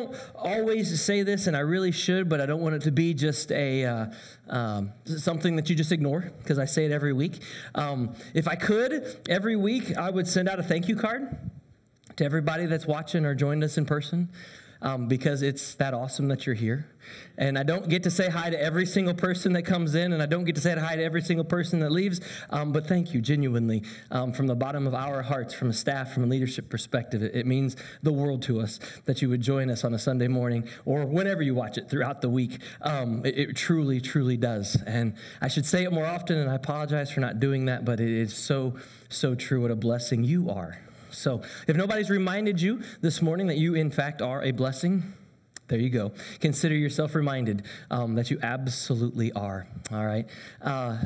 don't always say this, and I really should, but I don't want it to be just a uh, um, something that you just ignore because I say it every week. Um, if I could, every week I would send out a thank you card to everybody that's watching or joined us in person um, because it's that awesome that you're here. And I don't get to say hi to every single person that comes in, and I don't get to say hi to every single person that leaves. Um, but thank you, genuinely, um, from the bottom of our hearts, from a staff, from a leadership perspective. It, it, means the world to us that you would join us on a Sunday morning or whenever you watch it throughout the week. Um, it, it, truly, truly does. And I should say it more often, and I apologize for not doing that, but it is so, so true. What a blessing you are. So, if nobody's reminded you this morning that you, in fact, are a blessing, there you go. Consider yourself reminded um, that you absolutely are. All right. Uh,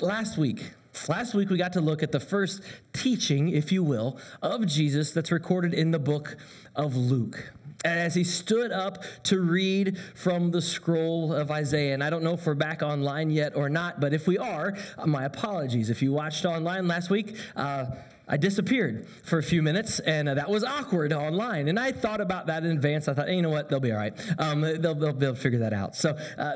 last week, last week we got to look at the first teaching, if you will, of Jesus that's recorded in the book of Luke And as he stood up to read from the scroll of Isaiah. And I don't know if we're back online yet or not, but if we are, my apologies. If you watched online last week, uh, I disappeared for a few minutes, and uh, that was awkward online. And I thought about that in advance. I thought, hey, you know what? They'll be all right. Um, they'll, they'll, they'll figure that out. So uh,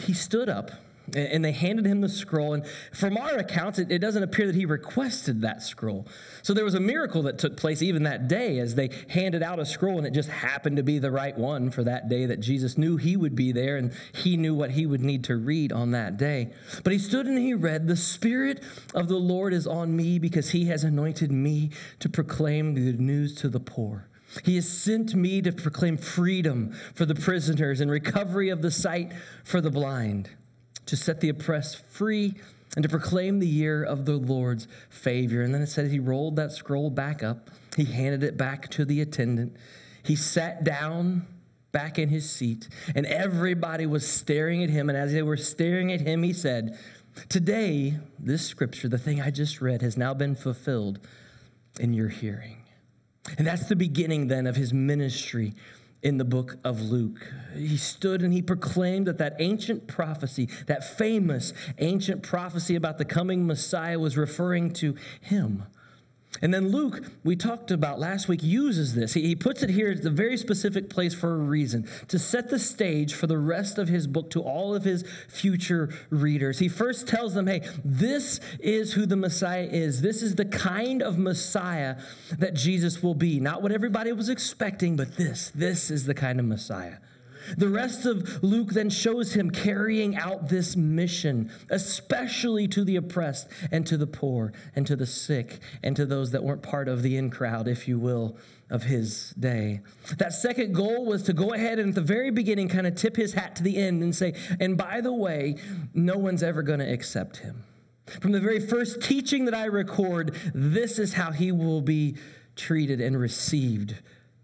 he stood up and they handed him the scroll. And from our accounts, it, it, doesn't appear that he requested that scroll. So there was a miracle that took place even that day as they handed out a scroll, and it just happened to be the right one for that day that Jesus knew he would be there and he knew what he would need to read on that day. But he stood and he read, The Spirit of the Lord is on me because he has anointed me to proclaim the good news to the poor. He has sent me to proclaim freedom for the prisoners and recovery of the sight for the blind to set the oppressed free and to proclaim the year of the Lord's favor. And then it says he rolled that scroll back up, he handed it back to the attendant, he sat down back in his seat, and everybody was staring at him. And as they were staring at him, he said, Today, this scripture, the thing I just read, has now been fulfilled in your hearing. And that's the beginning then of his ministry in the book of Luke. He stood and he proclaimed that that ancient prophecy, that famous ancient prophecy about the coming Messiah was referring to him. And then Luke, we talked about last week, uses this. He, he puts it here at a very specific place for a reason to set the stage for the rest of his book to all of his future readers. He first tells them, hey, this is who the Messiah is. This is the kind of Messiah that Jesus will be. Not what everybody was expecting, but this. This is the kind of Messiah. The rest of Luke then shows him carrying out this mission, especially to the oppressed and to the poor and to the sick and to those that weren't part of the in crowd, if you will, of his day. That second goal was to go ahead and at the very beginning kind of tip his hat to the end and say, and by the way, no one's ever going to accept him. From the very first teaching that I record, this is how he will be treated and received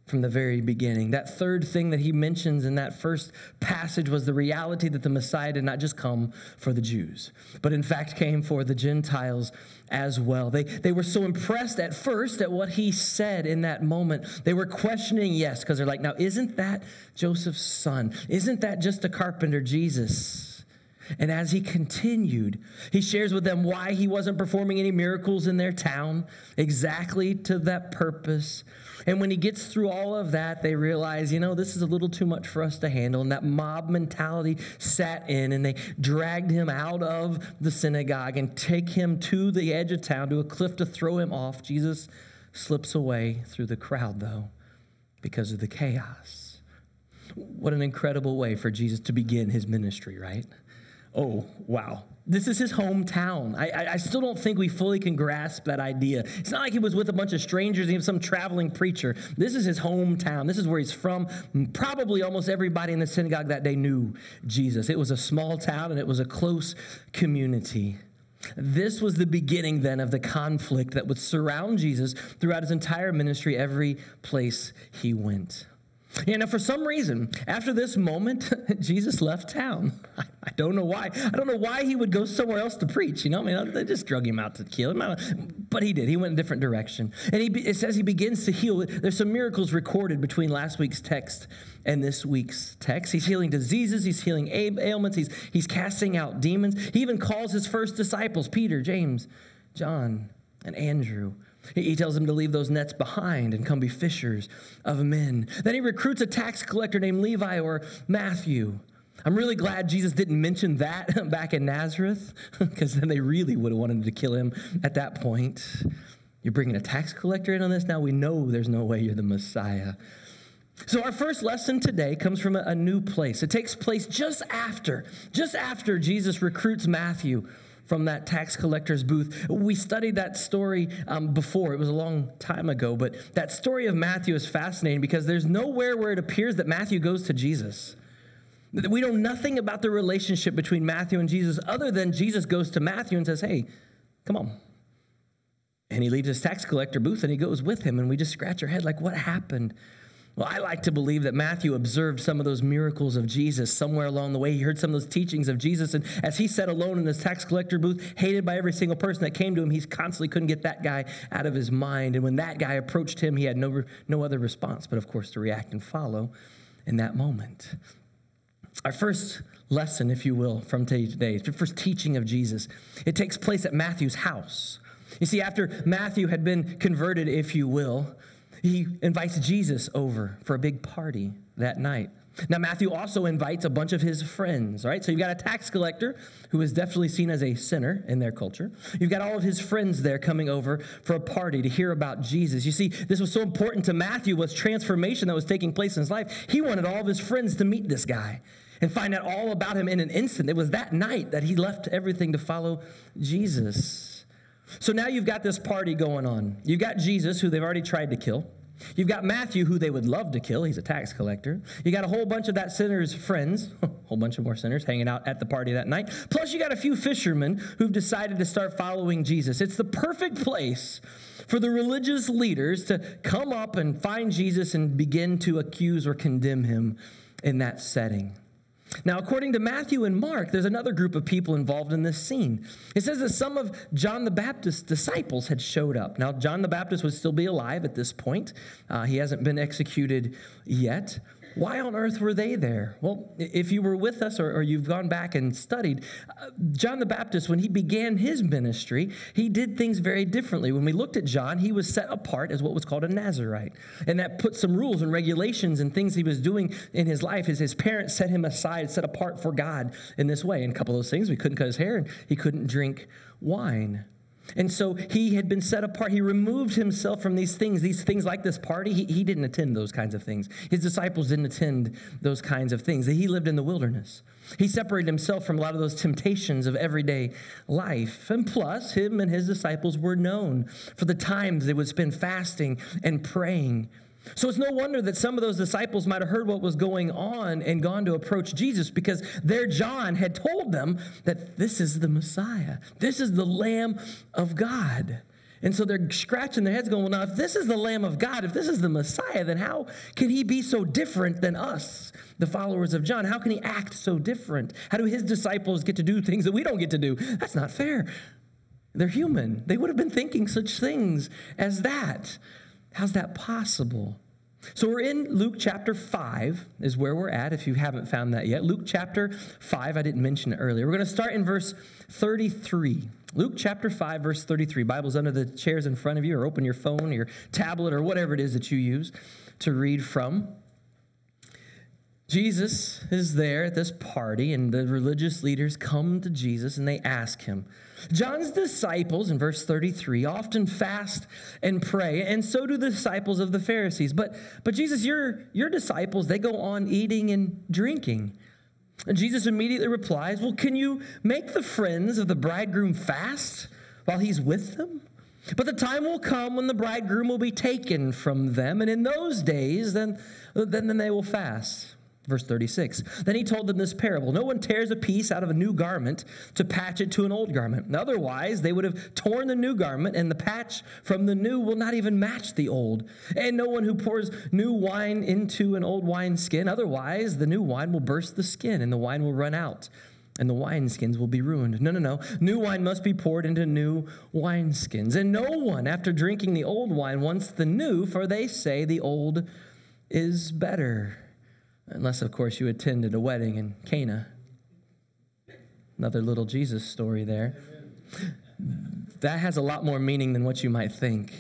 from the very beginning. That third thing that he mentions in that first passage was the reality that the Messiah did not just come for the Jews, but in fact came for the Gentiles as well. They, they were so impressed at first at what he said in that moment. They were questioning, yes, because they're like, now, isn't that Joseph's son? Isn't that just a carpenter, Jesus? And as he continued, he shares with them why he wasn't performing any miracles in their town, exactly to that purpose. And when he gets through all of that, they realize, you know, this is a little too much for us to handle. And that mob mentality sat in, and they dragged him out of the synagogue and take him to the edge of town to a cliff to throw him off. Jesus slips away through the crowd, though, because of the chaos. What an incredible way for Jesus to begin his ministry, right? Oh, wow. This is his hometown. I, I, I, still don't think we fully can grasp that idea. It's not like he was with a bunch of strangers, he was some traveling preacher. This is his hometown. This is where he's from. Probably almost everybody in the synagogue that day knew Jesus. It was a small town and it was a close community. This was the beginning then of the conflict that would surround Jesus throughout his entire ministry, every place he went. You know, for some reason, after this moment, Jesus left town. I don't know why. I don't know why he would go somewhere else to preach. You know, I mean, uh, they just drug him out to kill him. But he did. He went a different direction. And he, it says he begins to heal. There's some miracles recorded between last week's text and this week's text. He's healing diseases, he's healing ailments, he's, he's casting out demons. He even calls his first disciples, Peter, James, John, and Andrew He tells them to leave those nets behind and come be fishers of men. Then he recruits a tax collector named Levi or Matthew. I'm really glad Jesus didn't mention that back in Nazareth, because then they really would have wanted to kill him at that point. You're bringing a tax collector in on this? Now we know there's no way you're the Messiah. So our first lesson today comes from a, new place. It takes place just after, just after Jesus recruits Matthew from that tax collector's booth. We studied that story um, before. It was a long time ago, but that story of Matthew is fascinating because there's nowhere where it appears that Matthew goes to Jesus. We know nothing about the relationship between Matthew and Jesus other than Jesus goes to Matthew and says, Hey, come on. And he leaves his tax collector booth and he goes with him, and we just scratch our head like, What happened? Well, I like to believe that Matthew observed some of those miracles of Jesus somewhere along the way. He heard some of those teachings of Jesus. And as he sat alone in his tax collector booth, hated by every single person that came to him, he constantly couldn't get that guy out of his mind. And when that guy approached him, he had no, no other response but, of course, to react and follow in that moment. Our first lesson, if you will, from today, the first teaching of Jesus, it takes place at Matthew's house. You see, after Matthew had been converted, if you will, he invites Jesus over for a big party that night. Now, Matthew also invites a bunch of his friends, right? So you've got a tax collector who is definitely seen as a sinner in their culture. You've got all of his friends there coming over for a party to hear about Jesus. You see, this was so important to Matthew was transformation that was taking place in his life. He wanted all of his friends to meet this guy and find out all about him in an instant. It was that night that he left everything to follow Jesus. So now you've got this party going on. You've got Jesus, who they've already tried to kill. You've got Matthew, who they would love to kill. He's a tax collector. You got a whole bunch of that sinner's friends, a whole bunch of more sinners hanging out at the party that night. Plus, you got a few fishermen who've decided to start following Jesus. It's the perfect place for the religious leaders to come up and find Jesus and begin to accuse or condemn him in that setting. Now, according to Matthew and Mark, there's another group of people involved in this scene. It says that some of John the Baptist's disciples had showed up. Now, John the Baptist would still be alive at this point, uh, he hasn't been executed yet. Why on earth were they there? Well, if you were with us or, or you've gone back and studied, uh, John the Baptist, when he began his ministry, he did things very differently. When we looked at John, he was set apart as what was called a Nazarite. And that put some rules and regulations and things he was doing in his life as his parents set him aside, set apart for God in this way. And a couple of those things, we couldn't cut his hair and he couldn't drink wine. And so he had been set apart. He removed himself from these things, these things like this party. He, he didn't attend those kinds of things. His disciples didn't attend those kinds of things. He lived in the wilderness. He separated himself from a lot of those temptations of everyday life. And plus, him and his disciples were known for the times they would spend fasting and praying so it's no wonder that some of those disciples might have heard what was going on and gone to approach Jesus because their John had told them that this is the Messiah. This is the Lamb of God. And so they're scratching their heads going, well, now, if this is the Lamb of God, if this is the Messiah, then how can he be so different than us, the followers of John? How can he act so different? How do his disciples get to do things that we don't get to do? That's not fair. They're human. They would have been thinking such things as that. How's that possible? So we're in Luke chapter 5 is where we're at if you haven't found that yet. Luke chapter 5, I didn't mention it earlier. We're going to start in verse 33. Luke chapter 5 verse 33. Bible's under the chairs in front of you or open your phone or your tablet or whatever it is that you use to read from. Jesus is there at this party, and the religious leaders come to Jesus and they ask him. John's disciples, in verse 33, often fast and pray, and so do the disciples of the Pharisees. But, but Jesus, your, your disciples, they go on eating and drinking. And Jesus immediately replies, Well, can you make the friends of the bridegroom fast while he's with them? But the time will come when the bridegroom will be taken from them, and in those days, then, then, then they will fast. Verse 36. Then he told them this parable No one tears a piece out of a new garment to patch it to an old garment. Otherwise, they would have torn the new garment, and the patch from the new will not even match the old. And no one who pours new wine into an old wine skin. otherwise, the new wine will burst the skin, and the wine will run out, and the wineskins will be ruined. No, no, no. New wine must be poured into new wineskins. And no one, after drinking the old wine, wants the new, for they say the old is better. Unless, of course, you attended a wedding in Cana. Another little Jesus story there. That has a lot more meaning than what you might think.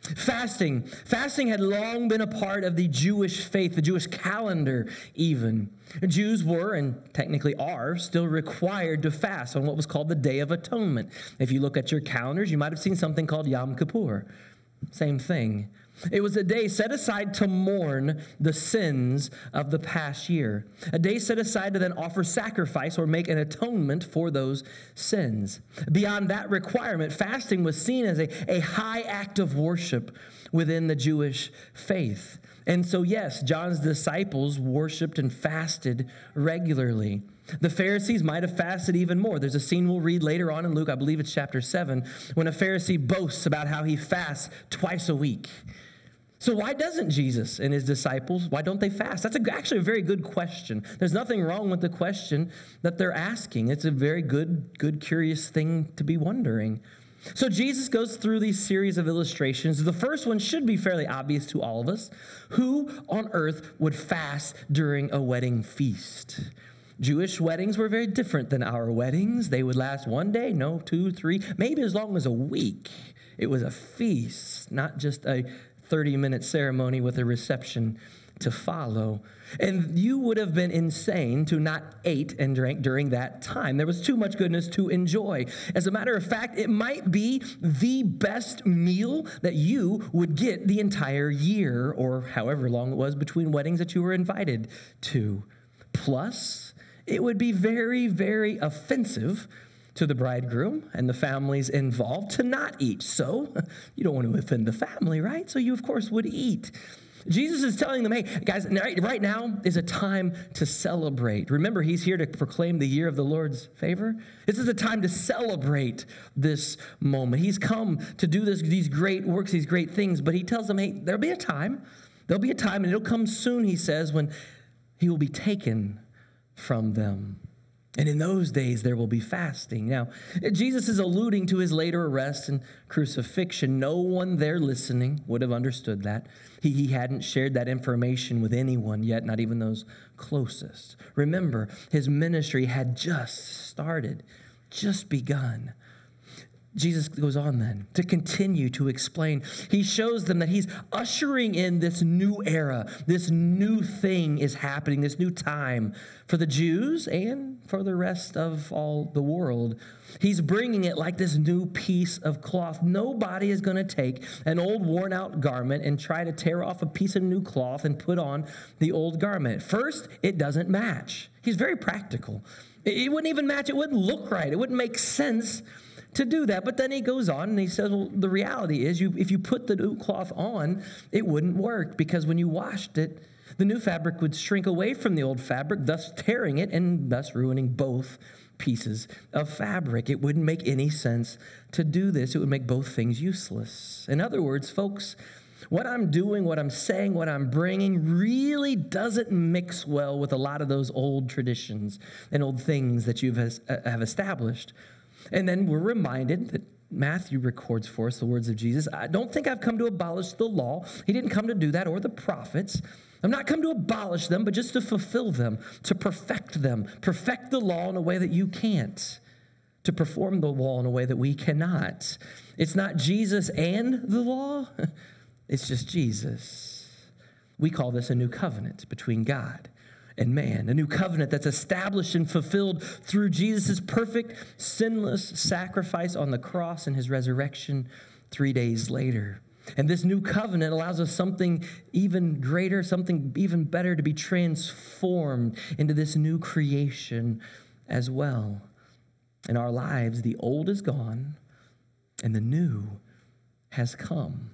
Fasting. Fasting had long been a part of the Jewish faith, the Jewish calendar, even. Jews were, and technically are, still required to fast on what was called the Day of Atonement. If you look at your calendars, you might have seen something called Yom Kippur. Same thing. It was a day set aside to mourn the sins of the past year, a day set aside to then offer sacrifice or make an atonement for those sins. Beyond that requirement, fasting was seen as a, a high act of worship within the Jewish faith. And so, yes, John's disciples worshiped and fasted regularly. The Pharisees might have fasted even more. There's a scene we'll read later on in Luke, I believe it's chapter 7, when a Pharisee boasts about how he fasts twice a week. So, why doesn't Jesus and his disciples, why don't they fast? That's a, actually a very good question. There's nothing wrong with the question that they're asking. It's a very good, good, curious thing to be wondering. So, Jesus goes through these series of illustrations. The first one should be fairly obvious to all of us. Who on earth would fast during a wedding feast? Jewish weddings were very different than our weddings. They would last one day, no, two, three, maybe as long as a week. It was a feast, not just a 30 minute ceremony with a reception to follow. And you would have been insane to not eat and drink during that time. There was too much goodness to enjoy. As a matter of fact, it might be the best meal that you would get the entire year or however long it was between weddings that you were invited to. Plus, it would be very, very offensive to the bridegroom and the families involved to not eat. So you don't want to offend the family, right? So you, of course, would eat. Jesus is telling them, hey, guys, right now is a time to celebrate. Remember, he's here to proclaim the year of the Lord's favor. This is a time to celebrate this moment. He's come to do this, these great works, these great things, but he tells them, hey, there'll be a time. There'll be a time, and it'll come soon, he says, when he will be taken from them. And in those days, there will be fasting. Now, Jesus is alluding to his later arrest and crucifixion. No one there listening would have understood that. He, he hadn't shared that information with anyone yet, not even those closest. Remember, his ministry had just started, just begun. Jesus goes on then to continue to explain. He shows them that he's ushering in this new era. This new thing is happening, this new time for the Jews and for the rest of all the world. He's bringing it like this new piece of cloth. Nobody is going to take an old worn out garment and try to tear off a piece of new cloth and put on the old garment. First, it doesn't match. He's very practical. It wouldn't even match, it wouldn't look right, it wouldn't make sense to do that. But then he goes on and he says, well, the reality is you, if you put the new cloth on, it wouldn't work because when you washed it, the new fabric would shrink away from the old fabric, thus tearing it and thus ruining both pieces of fabric. It wouldn't make any sense to do this. It would make both things useless. In other words, folks, what I'm doing, what I'm saying, what I'm bringing really doesn't mix well with a lot of those old traditions and old things that you uh, have established. And then we're reminded that Matthew records for us the words of Jesus I don't think I've come to abolish the law. He didn't come to do that or the prophets. I'm not come to abolish them, but just to fulfill them, to perfect them, perfect the law in a way that you can't, to perform the law in a way that we cannot. It's not Jesus and the law, it's just Jesus. We call this a new covenant between God and man, a new covenant that's established and fulfilled through Jesus' perfect, sinless sacrifice on the cross and his resurrection three days later. And this new covenant allows us something even greater, something even better to be transformed into this new creation as well. In our lives, the old is gone and the new has come.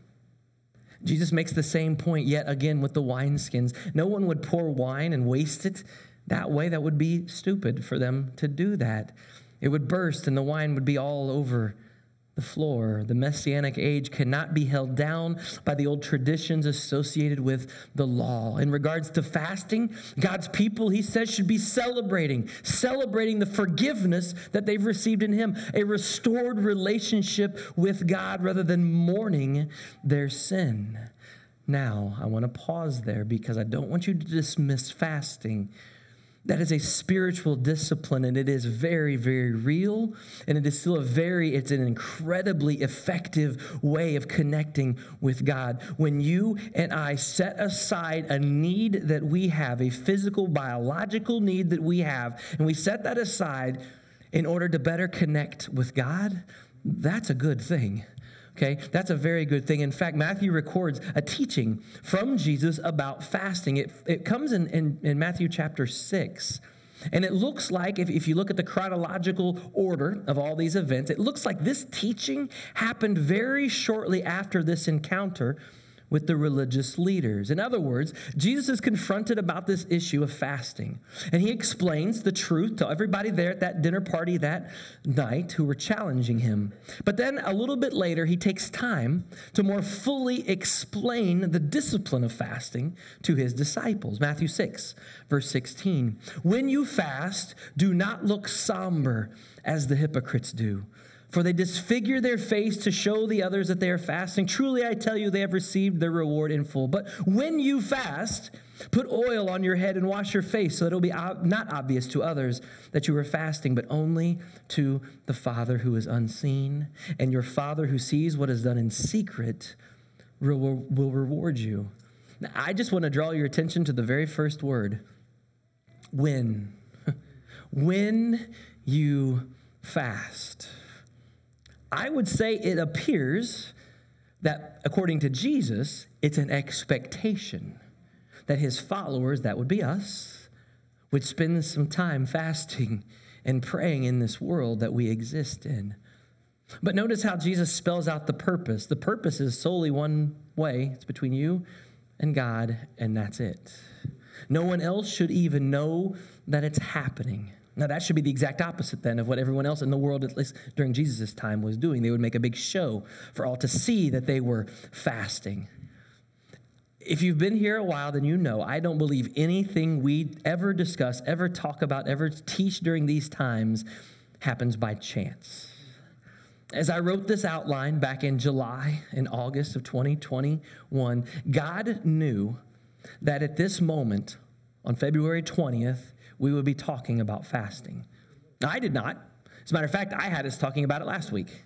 Jesus makes the same point yet again with the wineskins. No one would pour wine and waste it that way. That would be stupid for them to do that. It would burst and the wine would be all over the floor. The messianic age cannot be held down by the old traditions associated with the law. In regards to fasting, God's people, he says, should be celebrating, celebrating the forgiveness that they've received in him, a restored relationship with God rather than mourning their sin. Now, I want to pause there because I don't want you to dismiss fasting That is a spiritual discipline, and it is very, very real. And it is still a very, it's an incredibly effective way of connecting with God. When you and I set aside a need that we have, a physical, biological need that we have, and we set that aside in order to better connect with God, that's a good thing. Okay, that's a very good thing. In fact, Matthew records a teaching from Jesus about fasting. It, it comes in, in, in Matthew chapter 6. And it looks like, if, if you look at the chronological order of all these events, it looks like this teaching happened very shortly after this encounter with the religious leaders. In other words, Jesus is confronted about this issue of fasting, and he explains the truth to everybody there at that dinner party that night who were challenging him. But then a little bit later, he takes time to more fully explain the discipline of fasting to his disciples. Matthew 6, verse 16. When you fast, do not look somber as the hypocrites do for they disfigure their face to show the others that they are fasting. Truly, I tell you, they have received their reward in full. But when you fast, put oil on your head and wash your face so that it will be not obvious to others that you are fasting, but only to the Father who is unseen. And your Father who sees what is done in secret will, will reward you. Now, I just want to draw your attention to the very first word when. when you fast. I would say it appears that, according to Jesus, it's an expectation that his followers, that would be us, would spend some time fasting and praying in this world that we exist in. But notice how Jesus spells out the purpose. The purpose is solely one way it's between you and God, and that's it. No one else should even know that it's happening. Now, that should be the exact opposite then of what everyone else in the world, at least during Jesus' time, was doing. They would make a big show for all to see that they were fasting. If you've been here a while, then you know I don't believe anything we ever discuss, ever talk about, ever teach during these times happens by chance. As I wrote this outline back in July and August of 2021, God knew that at this moment, on February 20th, we would be talking about fasting. I did not. As a matter of fact, I had us talking about it last week.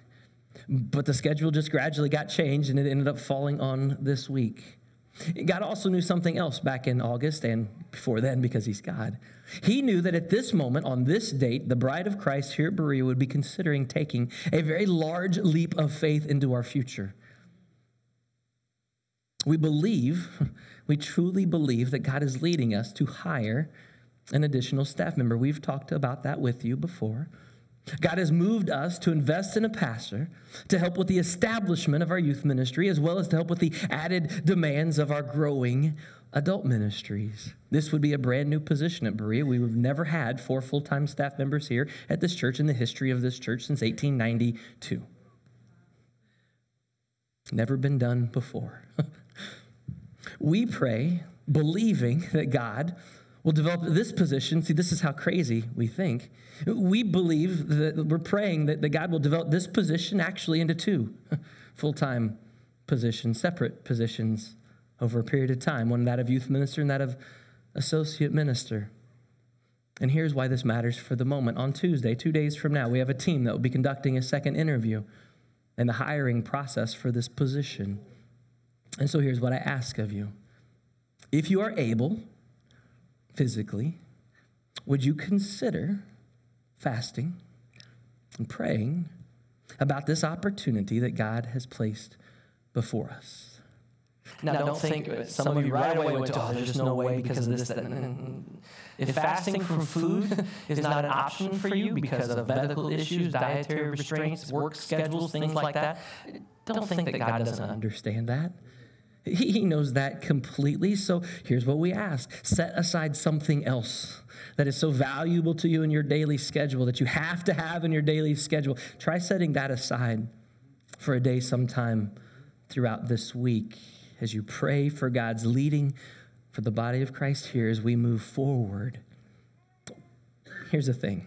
But the schedule just gradually got changed and it ended up falling on this week. God also knew something else back in August and before then because He's God. He knew that at this moment, on this date, the bride of Christ here at Berea would be considering taking a very large leap of faith into our future. We believe, we truly believe that God is leading us to hire an additional staff member. We've talked about that with you before. God has moved us to invest in a pastor to help with the establishment of our youth ministry, as well as to help with the added demands of our growing adult ministries. This would be a brand new position at Berea. We've never had four full time staff members here at this church in the history of this church since 1892. Never been done before. we pray believing that God will develop this position. See, this is how crazy we think. We believe that we're praying that, that God will develop this position actually into two full time positions, separate positions over a period of time one that of youth minister and that of associate minister. And here's why this matters for the moment. On Tuesday, two days from now, we have a team that will be conducting a second interview and the hiring process for this position. And so here's what I ask of you. If you are able, physically, would you consider fasting and praying about this opportunity that God has placed before us? Now, now don't, think, think some of you right away went to, oh, oh, there's no way because of this. That, mm, mm, mm, if fasting from food is not an option for you because of medical issues, dietary restraints, work schedules, things like that, don't think that God doesn't understand that. He knows that completely. So here's what we ask set aside something else that is so valuable to you in your daily schedule that you have to have in your daily schedule. Try setting that aside for a day sometime throughout this week as you pray for God's leading for the body of Christ here as we move forward. Here's the thing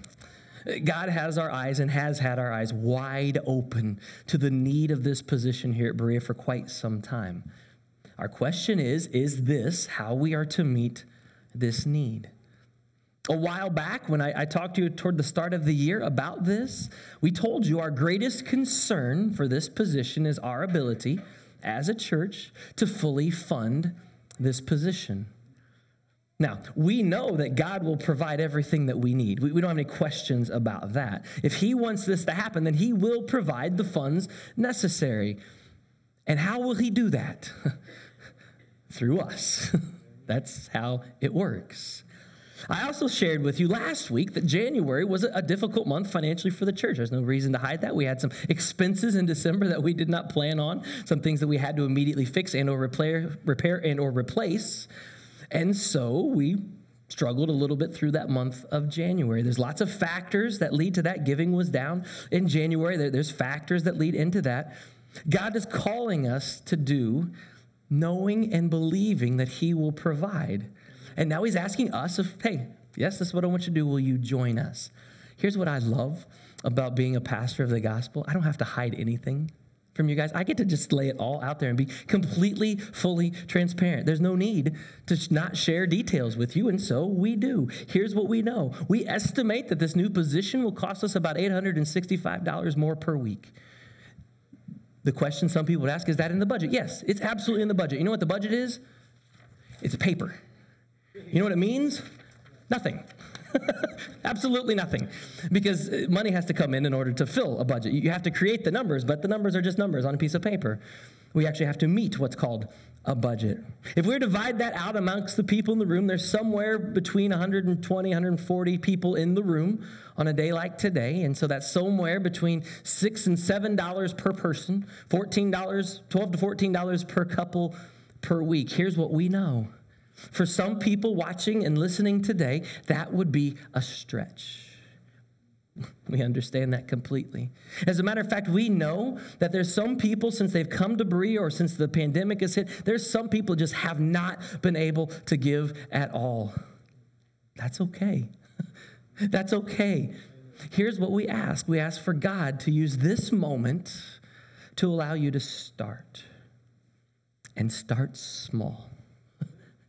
God has our eyes and has had our eyes wide open to the need of this position here at Berea for quite some time. Our question is Is this how we are to meet this need? A while back, when I, I, talked to you toward the start of the year about this, we told you our greatest concern for this position is our ability as a church to fully fund this position. Now, we know that God will provide everything that we need. We, we, don't have any questions about that. If He wants this to happen, then He will provide the funds necessary. And how will He do that? Through us. That's how it works. I also shared with you last week that January was a difficult month financially for the church. There's no reason to hide that. We had some expenses in December that we did not plan on, some things that we had to immediately fix and or repair, repair and or replace. And so we struggled a little bit through that month of January. There's lots of factors that lead to that. Giving was down in January. There's factors that lead into that. God is calling us to do knowing and believing that He will provide. And now He's asking us if, hey, yes, this is what I want you to do. Will you join us? Here's what I love about being a pastor of the gospel I don't have to hide anything from you guys. I get to just lay it all out there and be completely, fully transparent. There's no need to not share details with you, and so we do. Here's what we know we estimate that this new position will cost us about $865 more per week. The question some people would ask is that in the budget? Yes, it's absolutely in the budget. You know what the budget is? It's a paper. You know what it means? Nothing. Absolutely nothing. Because uh, money has to come in in order to fill a budget. You have to create the numbers, but the numbers are just numbers on a piece of paper. We actually have to meet what's called a budget. If we divide that out amongst the people in the room, there's somewhere between 120, 140 people in the room on a day like today. And so that's somewhere between six and seven dollars per person, $14, 12 to $14 per couple per week. Here's what we know for some people watching and listening today, that would be a stretch. We understand that completely. As a matter of fact, we know that there's some people, since they've come to Berea or since the pandemic has hit, there's some people just have not been able to give at all. That's okay. That's okay. Here's what we ask we ask for God to use this moment to allow you to start and start small.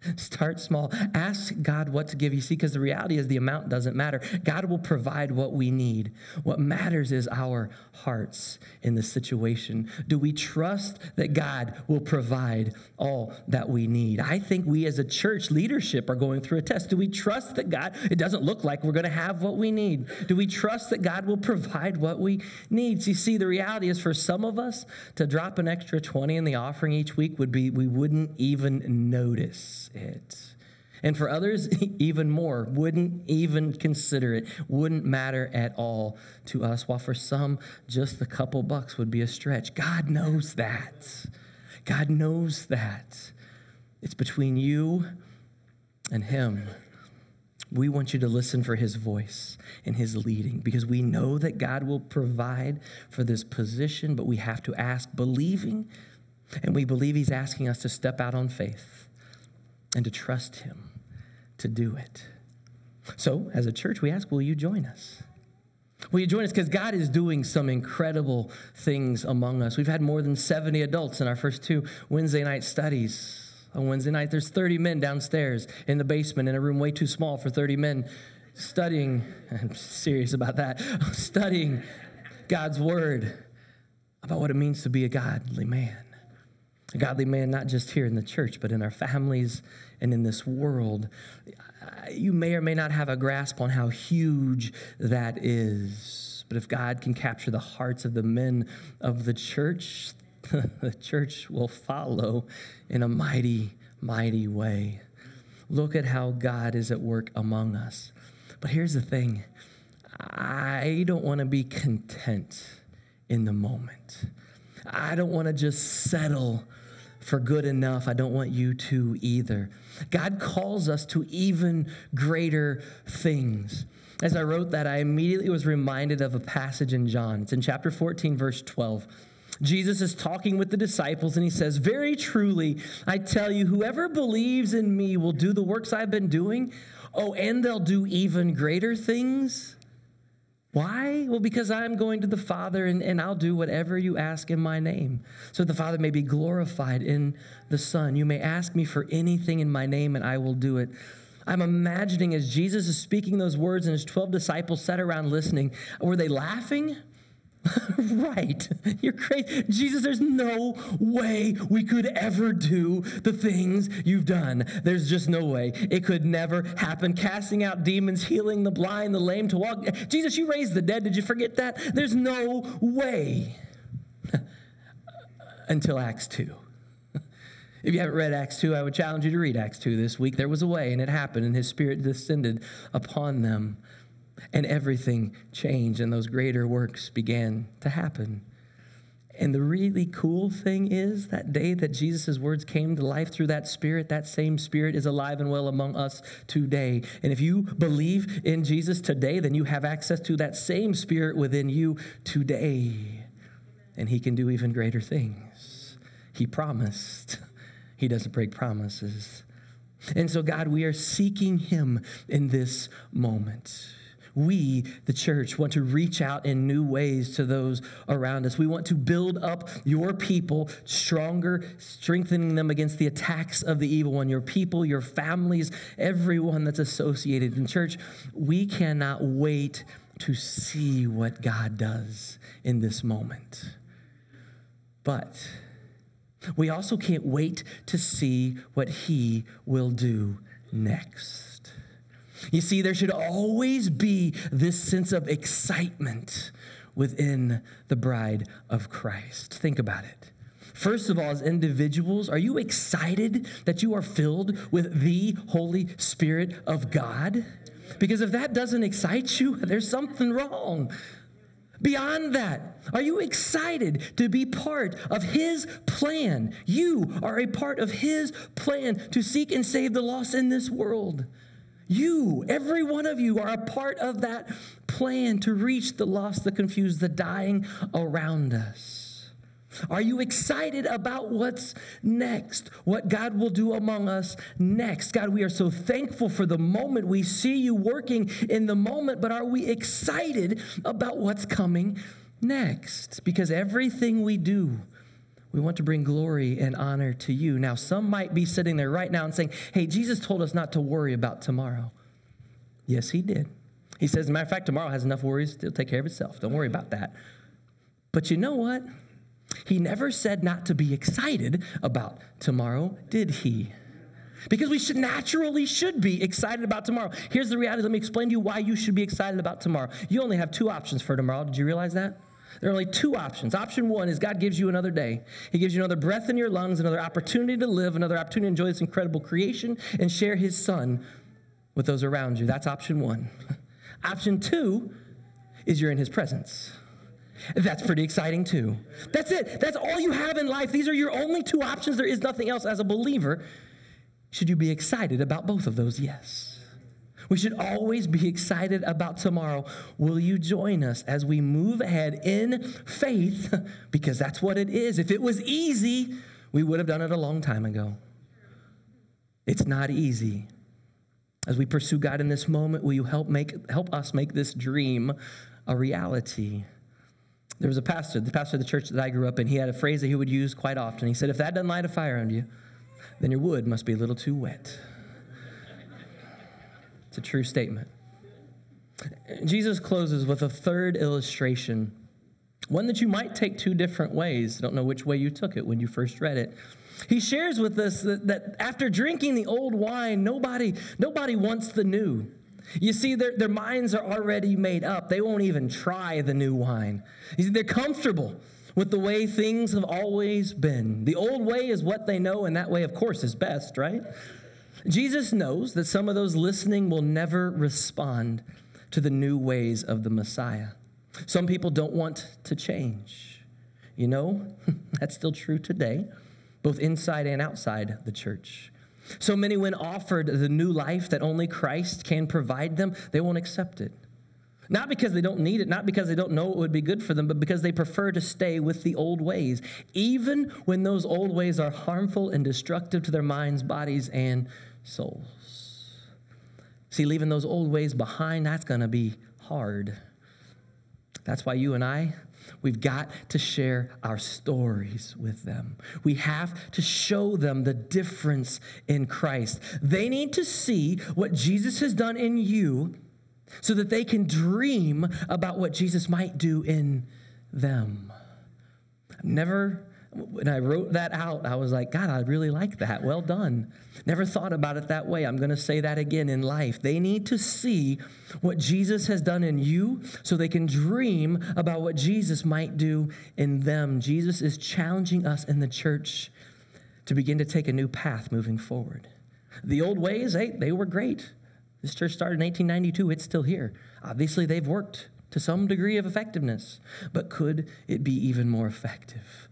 Start small. Ask God what to give you. See, because the reality is the amount doesn't matter. God will provide what we need. What matters is our hearts in the situation. Do we trust that God will provide all that we need? I think we as a church leadership are going through a test. Do we trust that God, it doesn't look like we're going to have what we need? Do we trust that God will provide what we need? See, see, the reality is for some of us to drop an extra 20 in the offering each week would be, we wouldn't even notice it. And for others, even more, wouldn't even consider it, wouldn't matter at all to us, while for some, just a couple bucks would be a stretch. God knows that. God knows that. It's between you and Him. We want you to listen for His voice and His leading because we know that God will provide for this position, but we have to ask believing, and we believe He's asking us to step out on faith and to trust Him to do it. So, as a church, we ask, will you join us? Will you join us? Because God is doing some incredible things among us. We've had more than 70 adults in our first two Wednesday night studies. On Wednesday night, there's 30 men downstairs in the basement in a room way too small for 30 men studying, I'm serious about that, studying God's word about what it means to be a godly man. A godly man, not just here in the church, but in our families and in this world. You may or may not have a grasp on how huge that is. But if God can capture the hearts of the men of the church, the church will follow in a mighty, mighty way. Look at how God is at work among us. But here's the thing I don't want to be content in the moment. I don't want to just settle for good enough. I don't want you to either. God calls us to even greater things. As I wrote that, I immediately was reminded of a passage in John. It's in chapter 14, verse 12. Jesus is talking with the disciples and he says, Very truly, I tell you, whoever believes in me will do the works I've been doing. Oh, and they'll do even greater things why? Well, because I'm going to the Father and, and I'll do whatever you ask in my name, so the Father may be glorified in the Son. You may ask me for anything in my name and I will do it. I'm imagining as Jesus is speaking those words and his 12 disciples sat around listening, were they laughing? right. You're crazy. Jesus, there's no way we could ever do the things you've done. There's just no way. It could never happen. Casting out demons, healing the blind, the lame to walk. Jesus, you raised the dead. Did you forget that? There's no way. Until Acts 2. If you haven't read Acts 2, I would challenge you to read Acts 2 this week. There was a way, and it happened, and his spirit descended upon them and everything changed, and those greater works began to happen. And the really cool thing is that day that Jesus' words came to life through that Spirit, that same Spirit is alive and well among us today. And if you believe in Jesus today, then you have access to that same Spirit within you today. And He can do even greater things. He promised, He doesn't break promises. And so, God, we are seeking Him in this moment we, the church, want to reach out in new ways to those around us. We want to build up your people stronger, strengthening them against the attacks of the evil one, your people, your families, everyone that's associated. In church, we cannot wait to see what God does in this moment. But we also can't wait to see what He will do next. You see, there should always be this sense of excitement within the bride of Christ. Think about it. First of all, as individuals, are you excited that you are filled with the Holy Spirit of God? Because if that doesn't excite you, there's something wrong. Beyond that, are you excited to be part of His plan? You are a part of His plan to seek and save the lost in this world. You, every one of you, are a part of that plan to reach the lost, the confused, the dying around us. Are you excited about what's next? What God will do among us next? God, we are so thankful for the moment. We see you working in the moment, but are we excited about what's coming next? Because everything we do, we want to bring glory and honor to you. Now, some might be sitting there right now and saying, Hey, Jesus told us not to worry about tomorrow. Yes, he did. He says, as a matter of fact, tomorrow has enough worries, it'll take care of itself. Don't worry about that. But you know what? He never said not to be excited about tomorrow, did he? Because we should naturally should be excited about tomorrow. Here's the reality. Let me explain to you why you should be excited about tomorrow. You only have two options for tomorrow. Did you realize that? There are only two options. Option one is God gives you another day. He gives you another breath in your lungs, another opportunity to live, another opportunity to enjoy this incredible creation and share His Son with those around you. That's option one. option two is you're in His presence. That's pretty exciting too. That's it. That's all you have in life. These are your only two options. There is nothing else. As a believer, should you be excited about both of those? Yes. We should always be excited about tomorrow. Will you join us as we move ahead in faith? Because that's what it is. If it was easy, we would have done it a long time ago. It's not easy. As we pursue God in this moment, will you help make help us make this dream a reality? There was a pastor, the pastor of the church that I grew up in, he had a phrase that he would use quite often. He said, If that doesn't light a fire under you, then your wood must be a little too wet. It's a true statement. Jesus closes with a third illustration, one that you might take two different ways. I don't know which way you took it when you first read it. He shares with us that, that after drinking the old wine, nobody, nobody wants the new. You see, their, their minds are already made up. They won't even try the new wine. You see, they're comfortable with the way things have always been. The old way is what they know, and that way, of course, is best, right? Jesus knows that some of those listening will never respond to the new ways of the Messiah. Some people don't want to change. You know, that's still true today, both inside and outside the church. So many, when offered the new life that only Christ can provide them, they won't accept it. Not because they don't need it, not because they don't know it would be good for them, but because they prefer to stay with the old ways, even when those old ways are harmful and destructive to their minds, bodies, and souls. See, leaving those old ways behind, that's going to be hard. That's why you and I We've got to share our stories with them. We have to show them the difference in Christ. They need to see what Jesus has done in you so that they can dream about what Jesus might do in them. Never when I wrote that out, I was like, God, I really like that. Well done. Never thought about it that way. I'm going to say that again in life. They need to see what Jesus has done in you so they can dream about what Jesus might do in them. Jesus is challenging us in the church to begin to take a new path moving forward. The old ways, hey, they were great. This church started in 1892, it's still here. Obviously, they've worked to some degree of effectiveness, but could it be even more effective?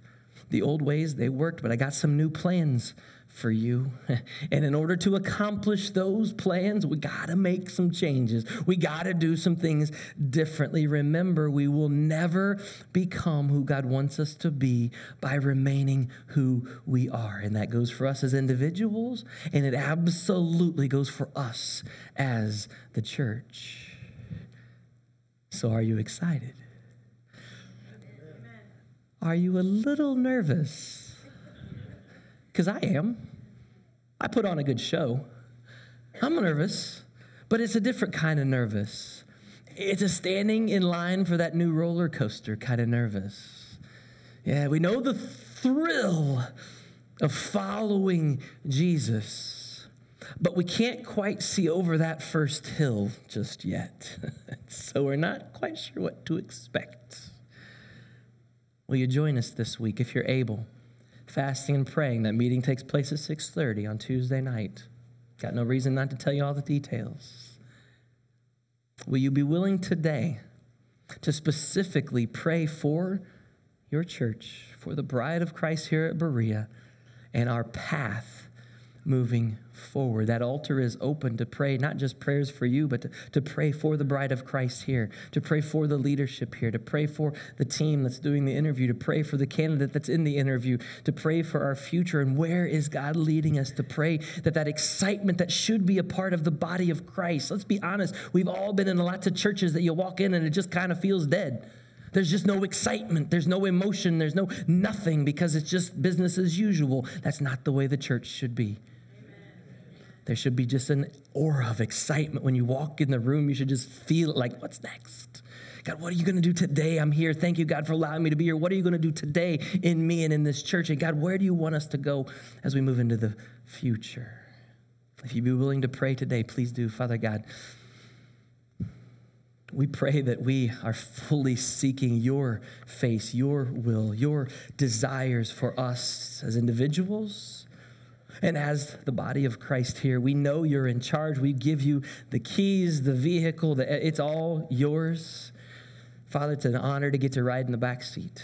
The old ways, they worked, but I got some new plans for you. And in order to accomplish those plans, we got to make some changes. We got to do some things differently. Remember, we will never become who God wants us to be by remaining who we are. And that goes for us as individuals, and it absolutely goes for us as the church. So, are you excited? Are you a little nervous? Because I am. I put on a good show. I'm nervous, but it's a different kind of nervous. It's a standing in line for that new roller coaster kind of nervous. Yeah, we know the thrill of following Jesus, but we can't quite see over that first hill just yet. so we're not quite sure what to expect. Will you join us this week if you're able? Fasting and praying. That meeting takes place at 6:30 on Tuesday night. Got no reason not to tell you all the details. Will you be willing today to specifically pray for your church, for the bride of Christ here at Berea, and our path moving forward. That altar is open to pray, not just prayers for you, but to, to pray for the bride of Christ here, to pray for the leadership here, to pray for the team that's doing the interview, to pray for the candidate that's in the interview, to pray for our future. And where is God leading us to pray that that excitement that should be a part of the body of Christ? Let's be honest, we've all been in lots of churches that you walk in and it just kind of feels dead. There's just no excitement. There's no emotion. There's no nothing because it's just business as usual. That's not the way the church should be. There should be just an aura of excitement. When you walk in the room, you should just feel like, what's next? God, what are you going to do today? I'm here. Thank you, God, for allowing me to be here. What are you going to do today in me and in this church? And God, where do you want us to go as we move into the future? If you'd be willing to pray today, please do. Father God, we pray that we are fully seeking your face, your will, your desires for us as individuals and as the body of Christ here, we know you're in charge. We give you the keys, the vehicle, the, it's all yours. Father, it's an honor to get to ride in the back seat.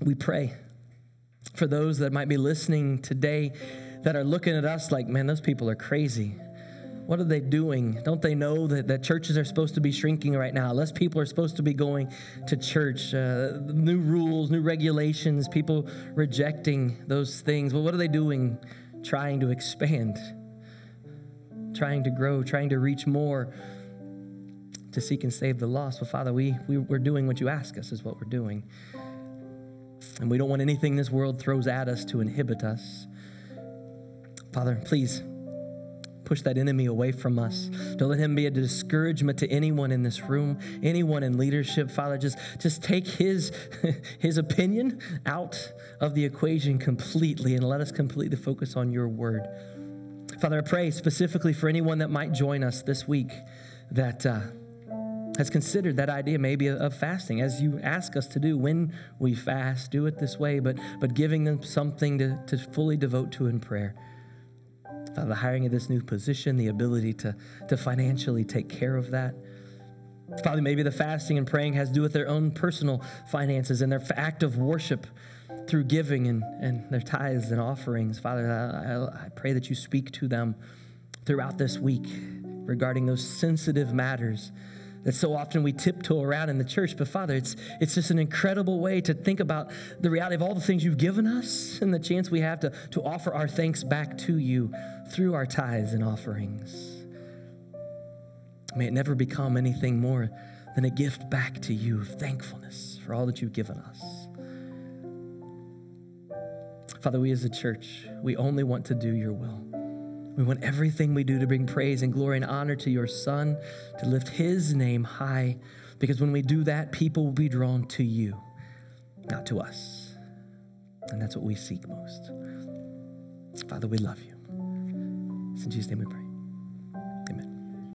We pray for those that might be listening today that are looking at us like, man, those people are crazy. What are they doing? Don't they know that, that churches are supposed to be shrinking right now? Less people are supposed to be going to church. Uh, new rules, new regulations, people rejecting those things. Well, what are they doing? Trying to expand, trying to grow, trying to reach more, to seek and save the lost. Well, Father, we, we, we're doing what you ask us, is what we're doing. And we don't want anything this world throws at us to inhibit us. Father, please push that enemy away from us. Don't let him be a discouragement to anyone in this room, anyone in leadership. Father, just, just take his, his opinion out of the equation completely and let us completely focus on your word. Father, I pray specifically for anyone that might join us this week that uh, has considered that idea maybe of fasting, as you ask us to do when we fast, do it this way, but, but giving them something to, to fully devote to in prayer. Father, the hiring of this new position, the ability to, to financially take care of that. Father, maybe the fasting and praying has to do with their own personal finances and their act of worship through giving and, and their tithes and offerings. Father, I, I pray that you speak to them throughout this week regarding those sensitive matters that so often we tiptoe around in the church. But Father, it's, it's just an incredible way to think about the reality of all the things you've given us and the chance we have to, to offer our thanks back to you through our tithes and offerings. May it never become anything more than a gift back to you of thankfulness for all that you've given us. Father, we as a church, we only want to do your will. We want everything we do to bring praise and glory and honor to your Son, to lift his name high, because when we do that, people will be drawn to you, not to us. And that's what we seek most. Father, we love you. It's in Jesus' name we pray.